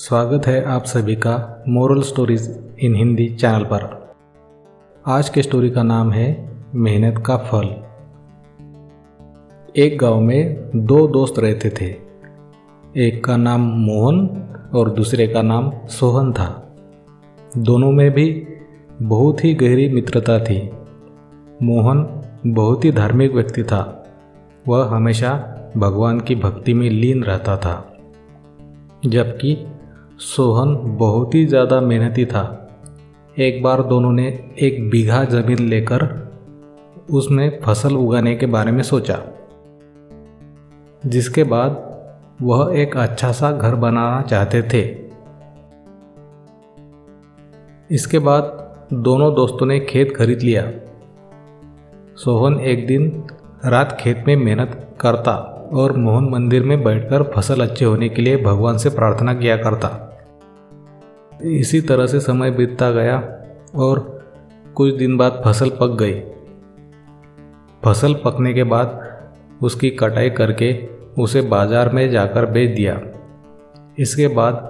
स्वागत है आप सभी का moral stories in Hindi channel पर। आज के स्टोरी का नाम है मेहनत का फल। एक गाँव में दो दोस्त रहते थे। एक का नाम मोहन और दूसरे का नाम सोहन था। दोनों में भी बहुत ही गहरी मित्रता थी। मोहन बहुत ही धार्मिक व्यक्ति था। वह हमेशा भगवान की भक्ति में लीन रहता था। जबकि सोहन बहुत ही ज़्यादा मेहनती था। एक बार दोनों ने एक बीघा ज़मीन लेकर उसमें फ़सल उगाने के बारे में सोचा, जिसके बाद वह एक अच्छा सा घर बनाना चाहते थे। इसके बाद दोनों दोस्तों ने खेत खरीद लिया। सोहन एक दिन रात खेत में मेहनत करता और मोहन मंदिर में बैठकर फ़सल अच्छे होने के लिए भगवान से प्रार्थना किया करता। इसी तरह से समय बीतता गया और कुछ दिन बाद फ़सल पक गई। फ़सल पकने के बाद उसकी कटाई करके उसे बाज़ार में जाकर बेच दिया। इसके बाद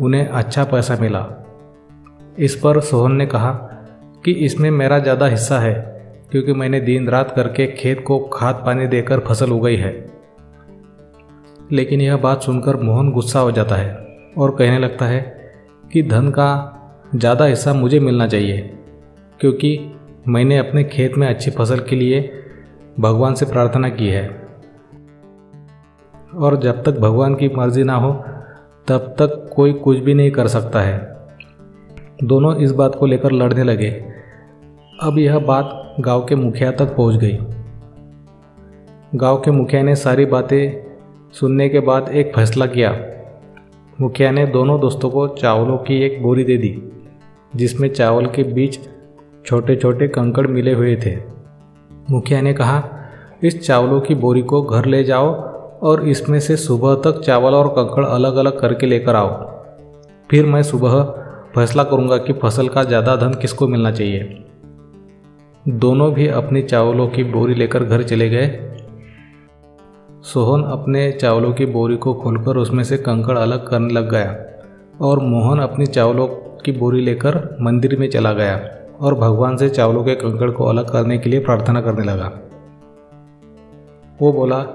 उन्हें अच्छा पैसा मिला। इस पर सोहन ने कहा कि इसमें मेरा ज़्यादा हिस्सा है, क्योंकि मैंने दिन रात करके खेत को खाद पानी देकर फ़सल उगाई है। लेकिन यह बात सुनकर मोहन गुस्सा हो जाता है और कहने लगता है कि धन का ज़्यादा हिस्सा मुझे मिलना चाहिए, क्योंकि मैंने अपने खेत में अच्छी फ़सल के लिए भगवान से प्रार्थना की है। और जब तक भगवान की मर्ज़ी ना हो, तब तक कोई कुछ भी नहीं कर सकता है। दोनों इस बात को लेकर लड़ने लगे। अब यह बात गाँव के मुखिया तक पहुँच गई। गाँव के मुखिया ने सारी बातें सुनने के बाद एक फैसला किया। मुखिया ने दोनों दोस्तों को चावलों की एक बोरी दे दी, जिसमें चावल के बीच छोटे छोटे कंकड़ मिले हुए थे। मुखिया ने कहा, इस चावलों की बोरी को घर ले जाओ और इसमें से सुबह तक चावल और कंकड़ अलग अलग करके लेकर आओ। फिर मैं सुबह फैसला करूँगा कि फ़सल का ज़्यादा धन किसको मिलना चाहिए। दोनों भी अपनी चावलों की बोरी लेकर घर चले गए। सोहन अपने चावलों की बोरी को खोलकर उसमें से कंकड़ अलग करने लग गया और मोहन अपनी चावलों की बोरी लेकर मंदिर में चला गया और भगवान से चावलों के कंकड़ को अलग करने के लिए प्रार्थना करने लगा। वो बोला,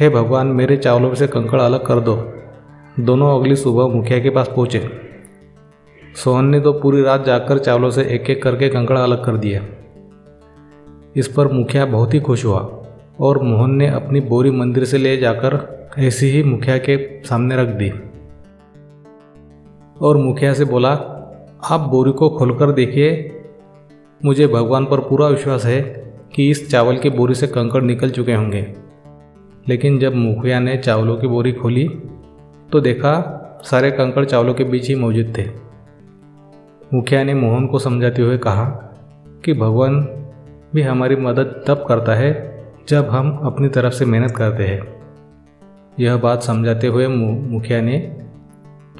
हे भगवान, मेरे चावलों में से कंकड़ अलग कर दो। दोनों अगली सुबह मुखिया के पास पहुँचे। सोहन ने तो पूरी रात जाकर चावलों से एक एक करके कंकड़ अलग कर दिया इस पर मुखिया बहुत ही खुश हुआ। और मोहन ने अपनी बोरी मंदिर से ले जाकर ऐसी ही मुखिया के सामने रख दी। और मुखिया से बोला, आप बोरी को खोलकर देखिए। मुझे भगवान पर पूरा विश्वास है कि इस चावल की बोरी से कंकड़ निकल चुके होंगे। लेकिन जब मुखिया ने चावलों की बोरी खोली तो देखा सारे कंकड़ चावलों के बीच ही मौजूद थे। मुखिया ने मोहन को समझाते हुए कहा कि, भगवान भी हमारी मदद तब करता है जब हम अपनी तरफ़ से मेहनत करते हैं, यह बात समझाते हुए मुखिया ने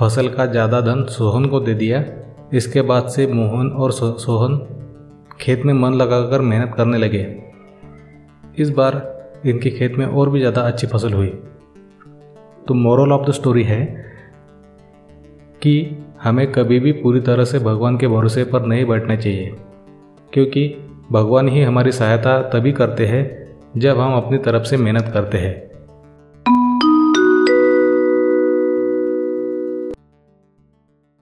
फ़सल का ज़्यादा धन सोहन को दे दिया। इसके बाद से मोहन और सोहन खेत में मन लगाकर मेहनत करने लगे। इस बार इनके खेत में और भी ज़्यादा अच्छी फ़सल हुई। तो मोरल ऑफ़ द स्टोरी है कि हमें कभी भी पूरी तरह से भगवान के भरोसे पर नहीं बैठना चाहिए, क्योंकि भगवान ही हमारी सहायता तभी करते हैं जब हम अपनी तरफ़ से मेहनत करते हैं।